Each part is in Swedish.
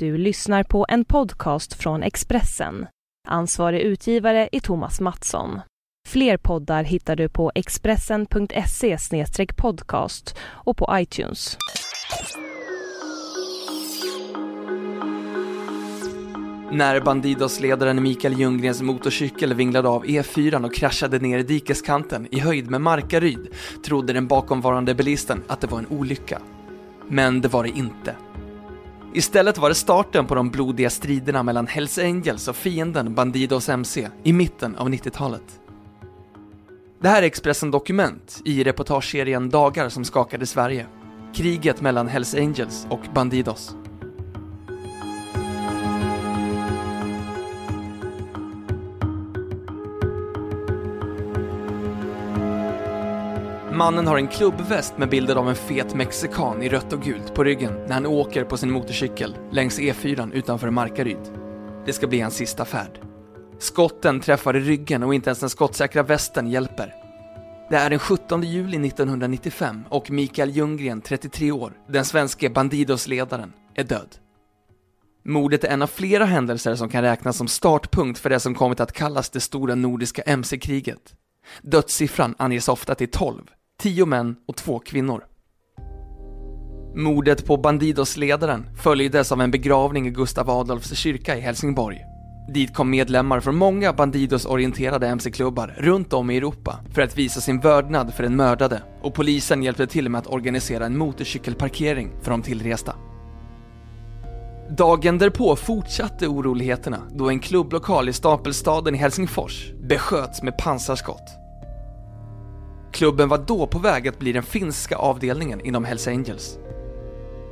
Du lyssnar på en podcast från Expressen. Ansvarig utgivare är Thomas Mattsson. Fler poddar hittar du på expressen.se podcast och på iTunes. När Bandidos-ledaren Mikael Ljunggrens motorcykel vinglade av E4 och kraschade ner i dikeskanten i höjd med Markaryd trodde den bakomvarande bilisten att det var en olycka. Men det var det inte. Istället var det starten på de blodiga striderna mellan Hells Angels och fienden Bandidos MC i mitten av 90-talet. Det här är Expressen Dokument i reportageserien Dagar som skakade Sverige. Kriget mellan Hells Angels och Bandidos. Mannen har en klubbväst med bilder av en fet mexikan i rött och gult på ryggen när han åker på sin motorcykel längs E4 utanför Markaryd. Det ska bli hans sista färd. Skotten träffar i ryggen och inte ens den skottsäkra västen hjälper. Det är den 17 juli 1995 och Mikael Ljunggren, 33 år, den svenske Bandidos-ledaren, är död. Mordet är en av flera händelser som kan räknas som startpunkt för det som kommit att kallas det stora nordiska mc-kriget. Dödssiffran anges ofta till 12, 10 män och två kvinnor. Mordet på Bandidos-ledaren följdes av en begravning i Gustav Adolfs kyrka i Helsingborg. Dit kom medlemmar från många Bandidos-orienterade mc-klubbar runt om i Europa för att visa sin vördnad för den mördade och polisen hjälpte till med att organisera en motorcykelparkering för de tillresta. Dagen därpå fortsatte oroligheterna då en klubblokal i Stapelstaden i Helsingfors besköts med pansarskott. Klubben var då på väg att bli den finska avdelningen inom Hells Angels.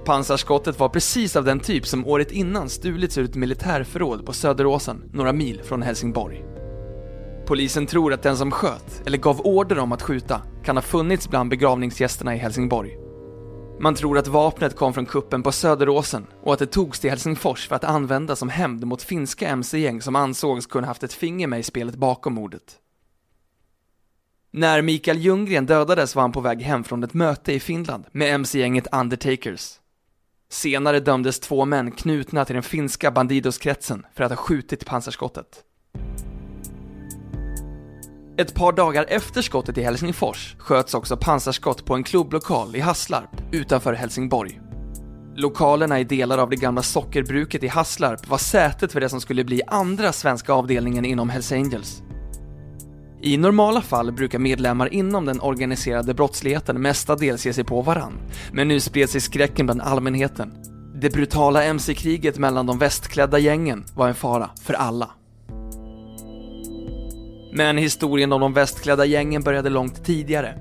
Pansarskottet var precis av den typ som året innan stulits ur ett militärförråd på Söderåsen, några mil från Helsingborg. Polisen tror att den som sköt, eller gav order om att skjuta, kan ha funnits bland begravningsgästerna i Helsingborg. Man tror att vapnet kom från kuppen på Söderåsen och att det togs till Helsingfors för att användas som hämnd mot finska mc-gäng som ansågs kunna haft ett finger med i spelet bakom mordet. När Mikael Ljunggren dödades var han på väg hem från ett möte i Finland med mc-gänget Undertakers. Senare dömdes två män knutna till den finska Bandidos-kretsen för att ha skjutit pansarskottet. Ett par dagar efter skottet i Helsingfors sköts också pansarskott på en klubblokal i Hasslarp utanför Helsingborg. Lokalerna i delar av det gamla sockerbruket i Hasslarp var sätet för det som skulle bli andra svenska avdelningen inom Hells Angels. I normala fall brukar medlemmar inom den organiserade brottsligheten mestadels ge sig på varann, men nu spred sig skräcken bland allmänheten. Det brutala mc-kriget mellan de västklädda gängen var en fara för alla. Men historien om de västklädda gängen började långt tidigare.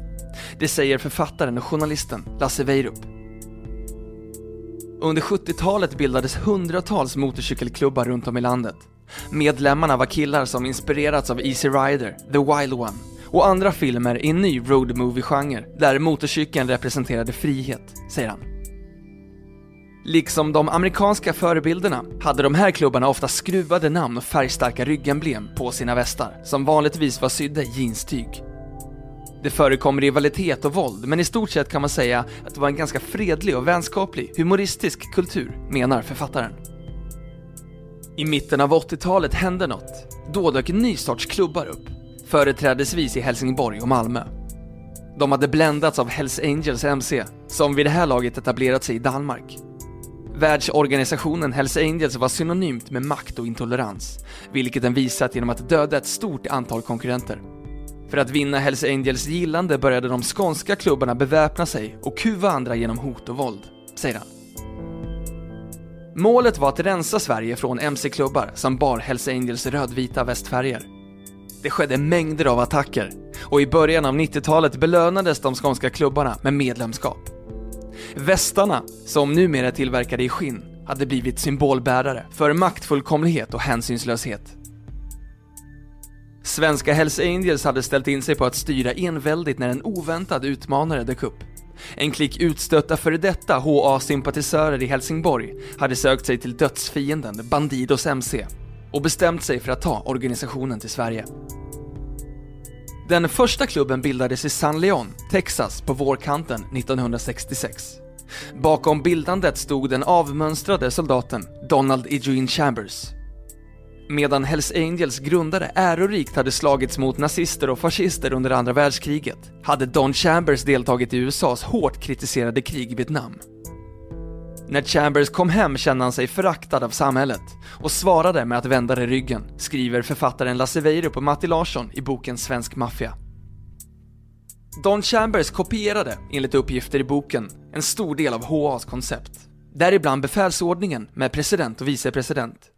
Det säger författaren och journalisten Lasse Weirup. Under 70-talet bildades hundratals motorcykelklubbar runt om i landet. Medlemmarna var killar som inspirerats av Easy Rider, The Wild One och andra filmer i en ny road movie-genre där motorcykeln representerade frihet, säger han. Liksom de amerikanska förebilderna hade de här klubbarna ofta skruvade namn och färgstarka ryggemblem på sina västar, som vanligtvis var sydda i jeanstyg. Det förekom rivalitet och våld, men i stort sett kan man säga att det var en ganska fredlig och vänskaplig, humoristisk kultur, menar författaren. I mitten av 80-talet hände något. Då dök en ny sorts klubbar upp, företrädesvis i Helsingborg och Malmö. De hade bländats av Hells Angels MC, som vid det här laget etablerat sig i Danmark. Världsorganisationen Hells Angels var synonymt med makt och intolerans, vilket den visat genom att döda ett stort antal konkurrenter. För att vinna Hells Angels gillande började de skånska klubbarna beväpna sig och kuva andra genom hot och våld, säger han. Målet var att rensa Sverige från MC-klubbar som bar Hells Angels rödvita västfärger. Det skedde mängder av attacker och i början av 90-talet belönades de skånska klubbarna med medlemskap. Västarna, som numera är tillverkade i skinn, hade blivit symbolbärare för maktfullkomlighet och hänsynslöshet. Svenska Hells Angels hade ställt in sig på att styra enväldigt när en oväntad utmanare dök upp. En klick utstötta före detta HA-sympatisörer i Helsingborg hade sökt sig till dödsfienden Bandidos MC och bestämt sig för att ta organisationen till Sverige. Den första klubben bildades i San Leon, Texas på vårkanten 1966. Bakom bildandet stod den avmönstrade soldaten Donald Eugene Chambers. Medan Hells Angels grundare ärorikt hade slagits mot nazister och fascister under andra världskriget hade Don Chambers deltagit i USAs hårt kritiserade krig i Vietnam. När Chambers kom hem kände han sig föraktad av samhället och svarade med att vända det ryggen, skriver författaren Lasse Weirup och Matti Larsson i boken Svensk maffia. Don Chambers kopierade, enligt uppgifter i boken, en stor del av HAs koncept. Däribland befälsordningen med president och vicepresident.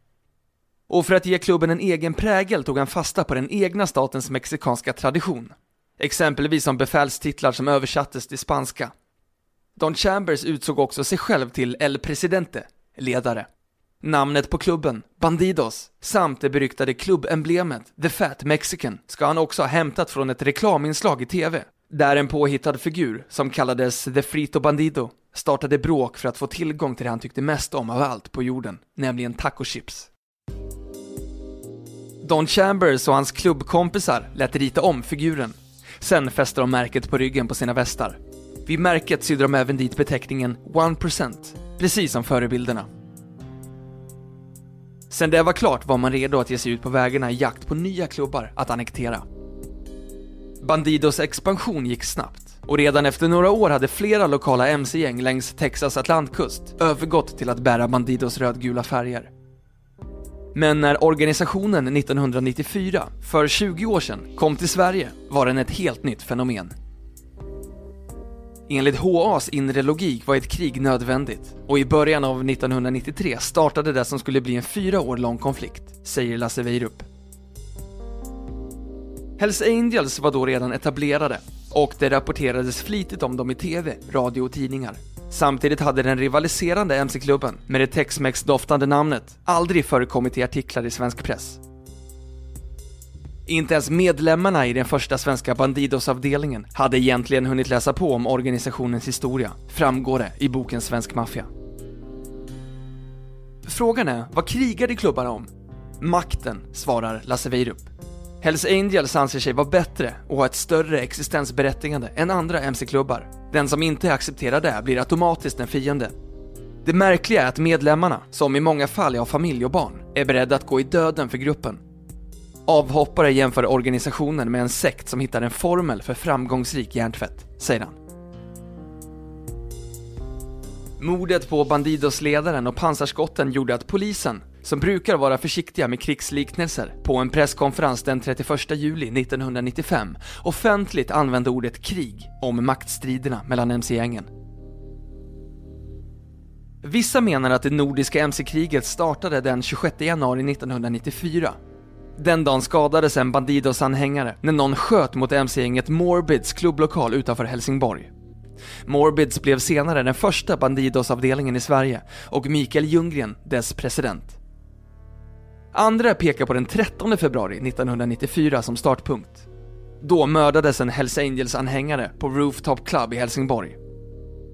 Och för att ge klubben en egen prägel tog han fasta på den egna statens mexikanska tradition. Exempelvis som befälstitlar som översattes till spanska. Don Chambers utsåg också sig själv till El Presidente, ledare. Namnet på klubben, Bandidos, samt det beryktade klubbemblemet, The Fat Mexican, ska han också ha hämtat från ett reklaminslag i TV, där en påhittad figur, som kallades The Frito Bandido, startade bråk för att få tillgång till det han tyckte mest om av allt på jorden, nämligen tacochips. Don Chambers och hans klubbkompisar lät rita om figuren. Sen fäste de märket på ryggen på sina västar. Vid märket sydde de även dit beteckningen 1%, precis som förebilderna. Sen det var klart var man redo att ge sig ut på vägarna i jakt på nya klubbar att annektera. Bandidos expansion gick snabbt och redan efter några år hade flera lokala mc-gäng längs Texas atlantkust övergått till att bära Bandidos rödgula färger. Men när organisationen 1994, för 20 år sedan, kom till Sverige var den ett helt nytt fenomen. Enligt HAs inre logik var ett krig nödvändigt och i början av 1993 startade det som skulle bli en fyra år lång konflikt, säger Lasse Weirup. Hells Angels var då redan etablerade och det rapporterades flitigt om dem i TV, radio och tidningar. Samtidigt hade den rivaliserande MC-klubben med det Tex-Mex-doftande namnet aldrig förekommit i artiklar i svensk press. Inte ens medlemmarna i den första svenska Bandidos-avdelningen hade egentligen hunnit läsa på om organisationens historia, framgår det i boken Svensk maffia. Frågan är, vad krigade klubbarna om? Makten, svarar Lasse Weirup. Hells Angels anser sig vara bättre och ha ett större existensberättigande än andra MC-klubbar. Den som inte accepterar det blir automatiskt en fiende. Det märkliga är att medlemmarna, som i många fall är av familj och barn, är beredda att gå i döden för gruppen. Avhoppare jämför organisationen med en sekt som hittar en formel för framgångsrik hjärntvätt, säger han. Mordet på Bandidos-ledaren och pansarskotten gjorde att polisen, som brukar vara försiktiga med krigsliknelser, på en presskonferens den 31 juli 1995 offentligt använde ordet krig om maktstriderna mellan mc-gängen. Vissa menar att det nordiska mc-kriget startade den 26 januari 1994. Den dagen skadades en Bandidos-anhängare när någon sköt mot mc-gänget Morbids klubblokal utanför Helsingborg. Morbids blev senare den första Bandidos-avdelningen i Sverige och Mikael Ljunggren dess president. Andra pekar på den 13 februari 1994 som startpunkt. Då mördades en Hells Angels-anhängare på Rooftop Club i Helsingborg.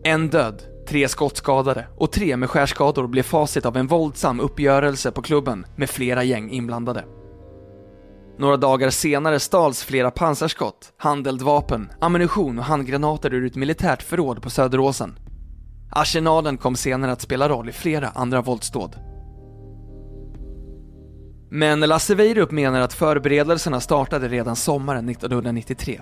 En död, tre skottskadade och tre med skärskador blev facit av en våldsam uppgörelse på klubben med flera gäng inblandade. Några dagar senare stals flera pansarskott, handeldvapen, ammunition och handgranater ur ett militärt förråd på Söderåsen. Arsenalen kom senare att spela roll i flera andra våldsdåd. Men Lasse Weirup menar att förberedelserna startade redan sommaren 1993.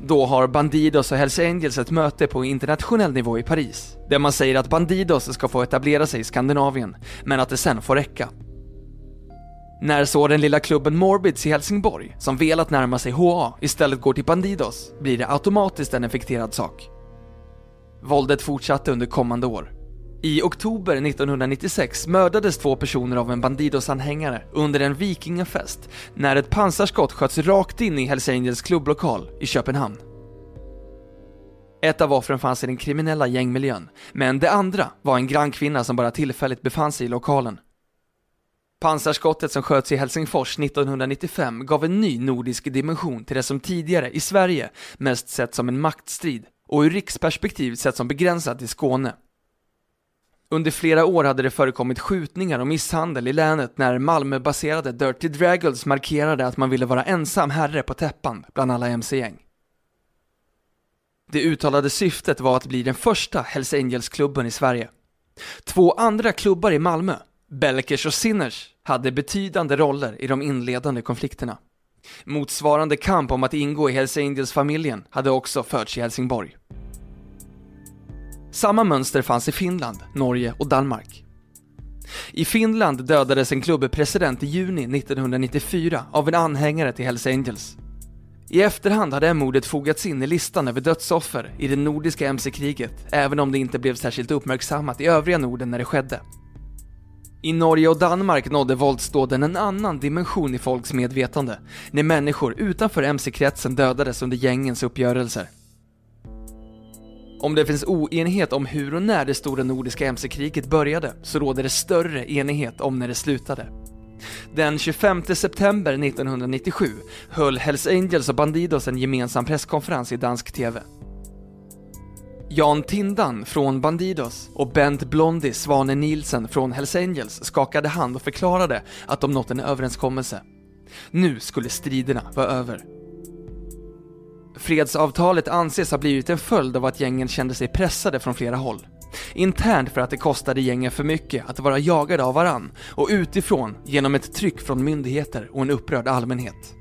Då har Bandidos och Hells Angels ett möte på internationell nivå i Paris, där man säger att Bandidos ska få etablera sig i Skandinavien, men att det sen får räcka. När så den lilla klubben Morbids i Helsingborg, som velat närma sig HA, istället går till Bandidos, blir det automatiskt en infekterad sak. Våldet fortsatte under kommande år. I oktober 1996 mördades två personer av en Bandidos-anhängare under en vikingafest när ett pansarskott sköts rakt in i Hells Angels klubblokal i Köpenhamn. Ett av offren fanns i den kriminella gängmiljön, men det andra var en grannkvinna som bara tillfälligt befann sig i lokalen. Pansarskottet som sköts i Helsingfors 1995 gav en ny nordisk dimension till det som tidigare i Sverige mest sett som en maktstrid och ur riksperspektiv sett som begränsat i Skåne. Under flera år hade det förekommit skjutningar och misshandel i länet när Malmöbaserade Dirty Dragons markerade att man ville vara ensam herre på täppan bland alla mc-gäng. Det uttalade syftet var att bli den första Hells Angels-klubben i Sverige. Två andra klubbar i Malmö, Belkers och Sinners, hade betydande roller i de inledande konflikterna. Motsvarande kamp om att ingå i Hells Angels-familjen hade också förts i Helsingborg. Samma mönster fanns i Finland, Norge och Danmark. I Finland dödades en klubbpresident i juni 1994 av en anhängare till Hells Angels. I efterhand har det mordet fogats in i listan över dödsoffer i det nordiska mc-kriget, även om det inte blev särskilt uppmärksammat i övriga Norden när det skedde. I Norge och Danmark nådde våldsdåden en annan dimension i folks medvetande, när människor utanför mc-kretsen dödades under gängens uppgörelser. Om det finns oenighet om hur och när det stora nordiska mc-kriget började, så råder det större enighet om när det slutade. Den 25 september 1997 höll Hells Angels och Bandidos en gemensam presskonferens i dansk TV. Jan Tindan från Bandidos och Bent Blondie Svane Nielsen från Hells Angels skakade hand och förklarade att de nått en överenskommelse. Nu skulle striderna vara över. Fredsavtalet anses ha blivit en följd av att gängen kände sig pressade från flera håll. Internt för att det kostade gängen för mycket att vara jagade av varann och utifrån genom ett tryck från myndigheter och en upprörd allmänhet.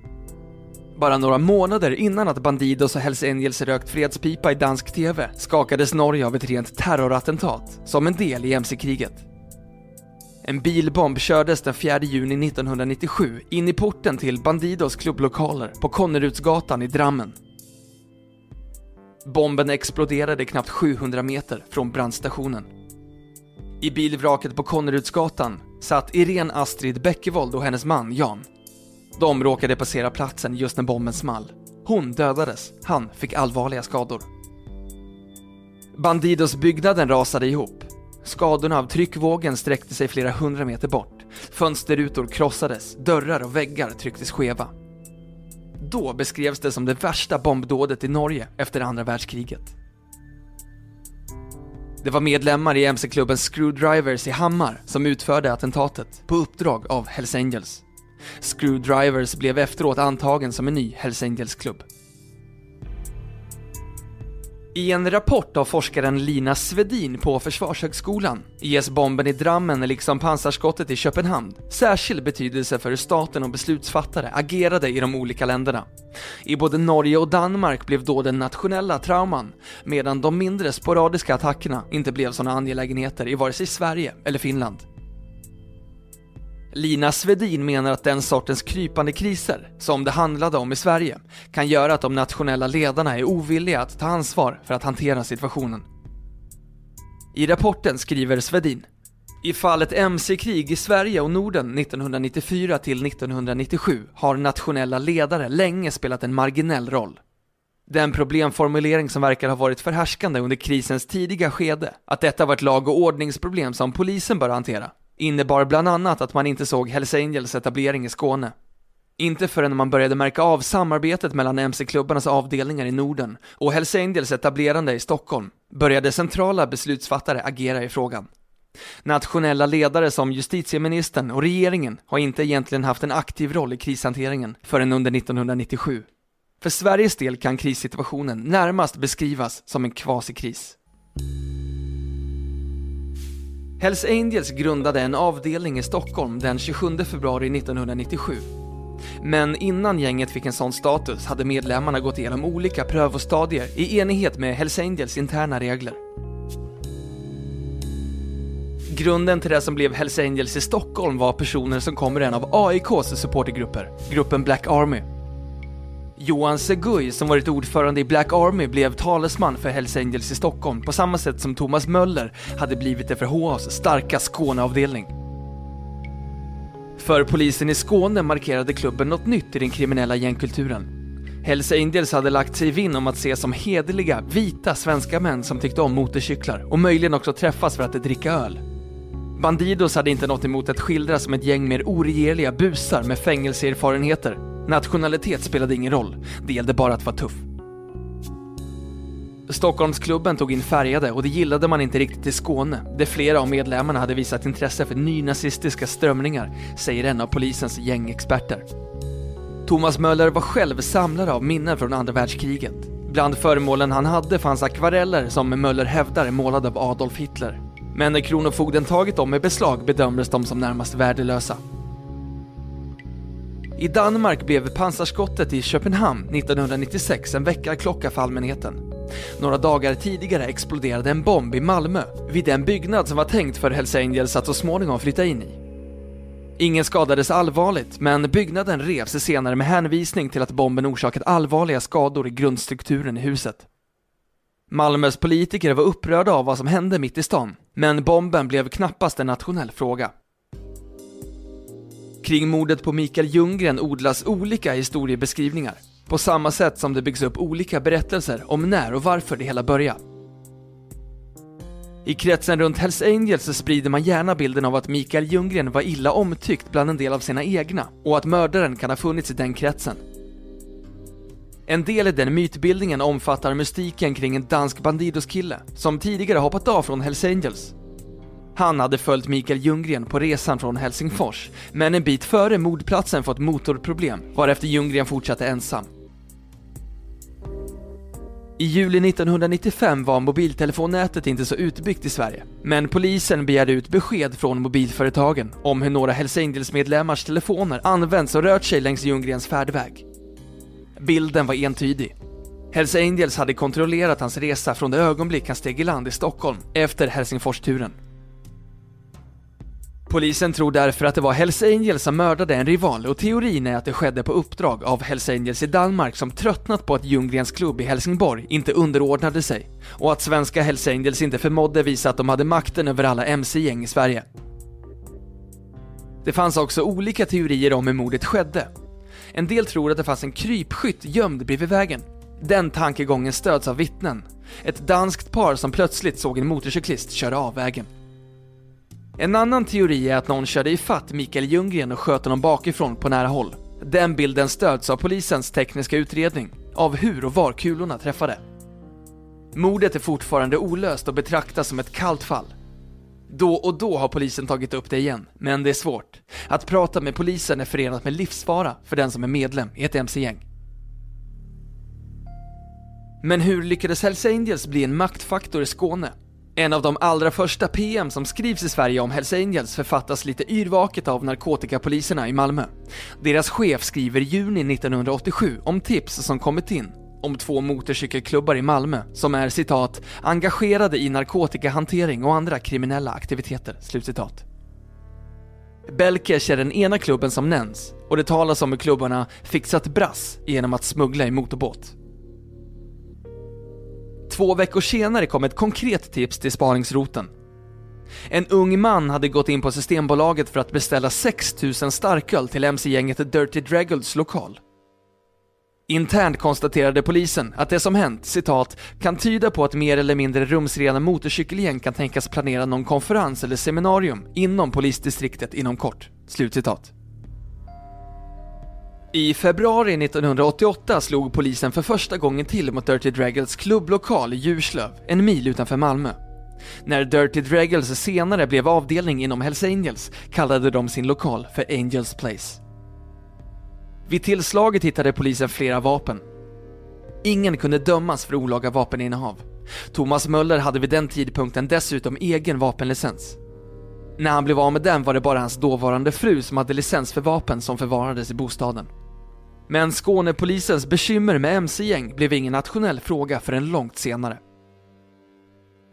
Bara några månader innan att Bandidos och Hells Angels rökt fredspipa i dansk TV skakades Norge av ett rent terrorattentat som en del i mc-kriget. En bilbomb kördes den 4 juni 1997 in i porten till Bandidos klubblokaler på Konnerudsgatan i Drammen. Bomben exploderade knappt 700 meter från brandstationen. I bilvraket på Konnerudsgatan satt Irene Astrid Bäckevold och hennes man Jan. De råkade passera platsen just när bomben small. Hon dödades, han fick allvarliga skador. Bandidos-byggnaden rasade ihop. Skadorna av tryckvågen sträckte sig flera hundra meter bort. Fönsterrutor krossades, dörrar och väggar trycktes skeva. Då beskrevs det som det värsta bombdådet i Norge efter andra världskriget. Det var medlemmar i mc-klubben Screwdrivers i Hammar som utförde attentatet på uppdrag av Hells Angels. Screwdrivers blev efteråt antagen som en ny Hells Angels-klubb. I en rapport av forskaren Lina Svedin på Försvarshögskolan ges bomben i Drammen liksom pansarskottet i Köpenhamn särskild betydelse för hur staten och beslutsfattare agerade i de olika länderna. I både Norge och Danmark blev då den nationella trauman, medan de mindre sporadiska attackerna inte blev sådana angelägenheter i vare sig Sverige eller Finland. Lina Svedin menar att den sortens krypande kriser, som det handlade om i Sverige, kan göra att de nationella ledarna är ovilliga att ta ansvar för att hantera situationen. I rapporten skriver Svedin i fallet MC-krig i Sverige och Norden 1994 till 1997 har nationella ledare länge spelat en marginell roll. Den problemformulering som verkar ha varit förhärskande under krisens tidiga skede, att detta var ett lag och ordningsproblem som polisen bör hantera, innebar bland annat att man inte såg Hells Angels etablering i Skåne. Inte förrän man började märka av samarbetet mellan MC-klubbarnas avdelningar i Norden och Hells Angels etablerande i Stockholm började centrala beslutsfattare agera i frågan. Nationella ledare som justitieministern och regeringen har inte egentligen haft en aktiv roll i krishanteringen förrän under 1997. För Sveriges del kan krissituationen närmast beskrivas som en kvasikris. Hells Angels grundade en avdelning i Stockholm den 27 februari 1997. Men innan gänget fick en sån status hade medlemmarna gått igenom olika prövostadier i enighet med Hells Angels interna regler. Grunden till det som blev Hells Angels i Stockholm var personer som kommer ur en av AIKs supportergrupper, gruppen Black Army. Johan Seguy, som varit ordförande i Black Army, blev talesman för Hells Angels i Stockholm på samma sätt som Thomas Möller hade blivit det för HAs starka Skåneavdelning. För polisen i Skåne markerade klubben något nytt i den kriminella gängkulturen. Hells Angels hade lagt sig vinn om att ses som hederliga, vita svenska män som tyckte om motorcyklar och möjligen också träffas för att dricka öl. Bandidos hade inte något emot att skildras som ett gäng mer oregerliga busar med fängelseerfarenheter. Nationalitet spelade ingen roll, det gällde bara att vara tuff. Stockholmsklubben tog in färgade och det gillade man inte riktigt i Skåne, där flera av medlemmarna hade visat intresse för nynazistiska strömningar, säger en av polisens gängexperter. Thomas Möller var själv samlare av minnen från andra världskriget. Bland föremålen han hade fanns akvareller som Möller hävdar är målade av Adolf Hitler. Men när Kronofogden tagit dem i beslag bedömdes de som närmast värdelösa. I Danmark blev pansarskottet i Köpenhamn 1996 en väckarklocka för allmänheten. Några dagar tidigare exploderade en bomb i Malmö vid den byggnad som var tänkt för Hells Angels att så småningom flytta in i. Ingen skadades allvarligt, men byggnaden revs senare med hänvisning till att bomben orsakat allvarliga skador i grundstrukturen i huset. Malmös politiker var upprörda av vad som hände mitt i stan, men bomben blev knappast en nationell fråga. Kring mordet på Mikael Ljunggren odlas olika historiebeskrivningar, på samma sätt som det byggs upp olika berättelser om när och varför det hela började. I kretsen runt Hells Angels så sprider man gärna bilden av att Mikael Ljunggren var illa omtyckt bland en del av sina egna och att mördaren kan ha funnits i den kretsen. En del i den mytbildningen omfattar mystiken kring en dansk Bandidos-kille som tidigare hoppat av från Hells Angels. Han hade följt Mikael Ljunggren på resan från Helsingfors, men en bit före mordplatsen fått motorproblem, varefter Ljunggren fortsatte ensam. I juli 1995 var mobiltelefonnätet inte så utbyggt i Sverige, men polisen begärde ut besked från mobilföretagen om hur några Hells Angels-medlemmars telefoner använts och rört sig längs Ljunggrens färdväg. Bilden var entydig. Hells Angels hade kontrollerat hans resa från det ögonblick han steg i land i Stockholm efter Helsingfors-turen. Polisen tror därför att det var Hells Angels som mördade en rival och teorin är att det skedde på uppdrag av Hells Angels i Danmark som tröttnat på att Ljunggrens klubb i Helsingborg inte underordnade sig och att svenska Hells Angels inte förmådde visa att de hade makten över alla MC-gäng i Sverige. Det fanns också olika teorier om hur mordet skedde. En del tror att det fanns en krypskytt gömd bredvid vägen. Den tankegången stöds av vittnen. Ett danskt par som plötsligt såg en motorcyklist köra av vägen. En annan teori är att någon körde ifatt Mikael Ljunggren och sköt honom bakifrån på nära håll. Den bilden stöds av polisens tekniska utredning av hur och var kulorna träffade. Mordet är fortfarande olöst och betraktas som ett kallt fall. Då och då har polisen tagit upp det igen, men det är svårt. Att prata med polisen är förenat med livsfara för den som är medlem i ett MC-gäng. Men hur lyckades Hells Angels bli en maktfaktor i Skåne? En av de allra första PM som skrivs i Sverige om Hells Angels författas lite yrvaket av narkotikapoliserna i Malmö. Deras chef skriver i juni 1987 om tips som kommit in om två motorcykelklubbar i Malmö som är citat “engagerade i narkotikahantering och andra kriminella aktiviteter”. Slutcitat. Belkers är den ena klubben som nämns och det talas om hur klubbarna fixat brass genom att smuggla i motorbåt. Två veckor senare kom ett konkret tips till spaningsroten. En ung man hade gått in på Systembolaget för att beställa 6000 starköl till MC-gänget Dirty Dragons lokal. Internt konstaterade polisen att det som hänt, citat, kan tyda på att mer eller mindre rumsrena motorcykelgäng kan tänkas planera någon konferens eller seminarium inom polisdistriktet inom kort. Slutcitat. I februari 1988 slog polisen för första gången till mot Dirty Dragons klubblokal i Djurslöv, en mil utanför Malmö. När Dirty Dragons senare blev avdelning inom Hells Angels kallade de sin lokal för Angels Place. Vid tillslaget hittade polisen flera vapen. Ingen kunde dömas för olaga vapeninnehav. Thomas Möller hade vid den tidpunkten dessutom egen vapenlicens. När han blev av med den var det bara hans dåvarande fru som hade licens för vapen som förvarades i bostaden. Men Skånepolisens bekymmer med mc-gäng blev ingen nationell fråga förrän långt senare.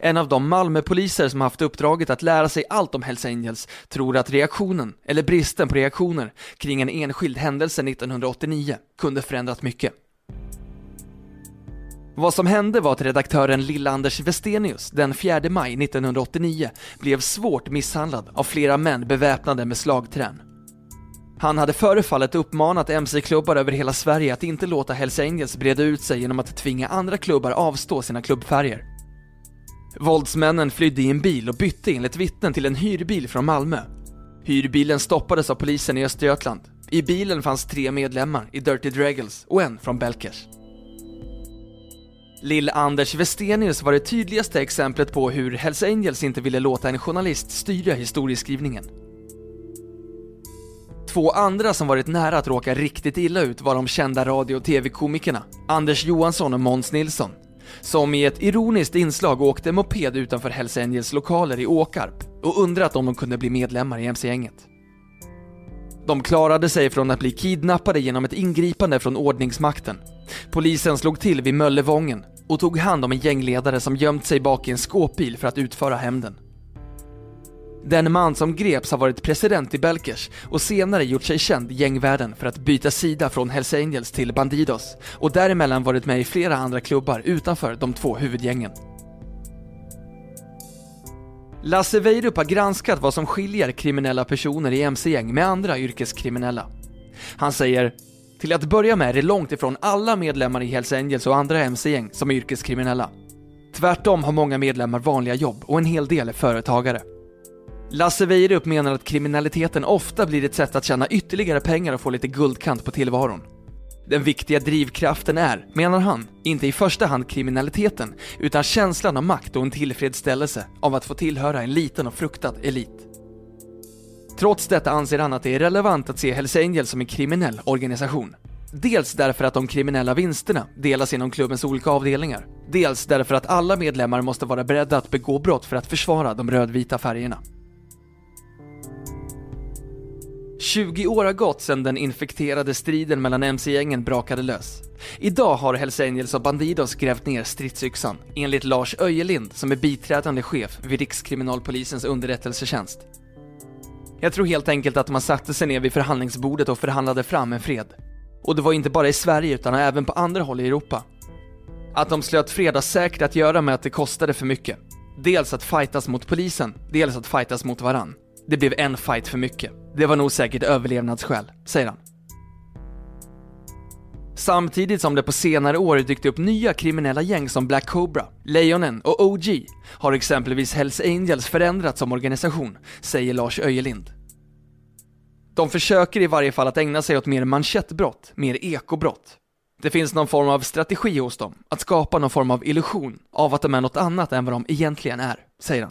En av de Malmöpoliser som haft uppdraget att lära sig allt om Hells Angels tror att reaktionen, eller bristen på reaktioner, kring en enskild händelse 1989 kunde förändrat mycket. Vad som hände var att redaktören Lill-Anders Westenius den 4 maj 1989 blev svårt misshandlad av flera män beväpnade med slagträn. Han hade före fallet uppmanat MC-klubbar över hela Sverige att inte låta Hells Angels breda ut sig genom att tvinga andra klubbar avstå sina klubbfärger. Våldsmännen flydde i en bil och bytte enligt vittnen till en hyrbil från Malmö. Hyrbilen stoppades av polisen i Östergötland. I bilen fanns tre medlemmar i Dirty Dragles och en från Belkers. Lill-Anders Westenius var det tydligaste exemplet på hur Hells Angels inte ville låta en journalist styra historieskrivningen. Två andra som varit nära att råka riktigt illa ut var de kända radio och tv-komikerna Anders Johansson och Måns Nilsson, som i ett ironiskt inslag åkte moped utanför Hells Angels lokaler i Åkarp och undrat om de kunde bli medlemmar i MC-gänget. De klarade sig från att bli kidnappade genom ett ingripande från ordningsmakten. Polisen slog till vid Möllevången och tog hand om en gängledare som gömt sig bak i en skåpbil för att utföra hämnden. Den man som greps har varit president i Belkers och senare gjort sig känd i gängvärlden för att byta sida från Hells Angels till Bandidos och däremellan varit med i flera andra klubbar utanför de två huvudgängen. Lasse Weirup har granskat vad som skiljer kriminella personer i MC-gäng med andra yrkeskriminella. Han säger till att börja med är det långt ifrån alla medlemmar i Hells Angels och andra MC-gäng som är yrkeskriminella. Tvärtom har många medlemmar vanliga jobb och en hel del är företagare. Lasse Weirup menar att kriminaliteten ofta blir ett sätt att tjäna ytterligare pengar och få lite guldkant på tillvaron. Den viktiga drivkraften är, menar han, inte i första hand kriminaliteten, utan känslan av makt och en tillfredsställelse av att få tillhöra en liten och fruktad elit. Trots detta anser han att det är relevant att se Hells Angels som en kriminell organisation. Dels därför att de kriminella vinsterna delas inom klubbens olika avdelningar. Dels därför att alla medlemmar måste vara beredda att begå brott för att försvara de rödvita färgerna. 20 år har gått sedan den infekterade striden mellan MC-gängen brakade lös. Idag har Hells Angels och Bandidos grävt ner stridsyxan, enligt Lars Öjelind som är biträdande chef vid Rikskriminalpolisens underrättelsetjänst. Jag tror helt enkelt att man satte sig ner vid förhandlingsbordet och förhandlade fram en fred. Och det var inte bara i Sverige utan även på andra håll i Europa. Att de slöt fred har säkert att göra med att det kostade för mycket. Dels att fightas mot polisen, dels att fightas mot varann. Det blev en fight för mycket. Det var nog säkert överlevnadsskäl, säger han. Samtidigt som det på senare år dykt upp nya kriminella gäng som Black Cobra, Lejonen och OG har exempelvis Hells Angels förändrats som organisation, säger Lars Öjelind. De försöker i varje fall att ägna sig åt mer manschettbrott, mer ekobrott. Det finns någon form av strategi hos dem, att skapa någon form av illusion av att de är något annat än vad de egentligen är, säger han.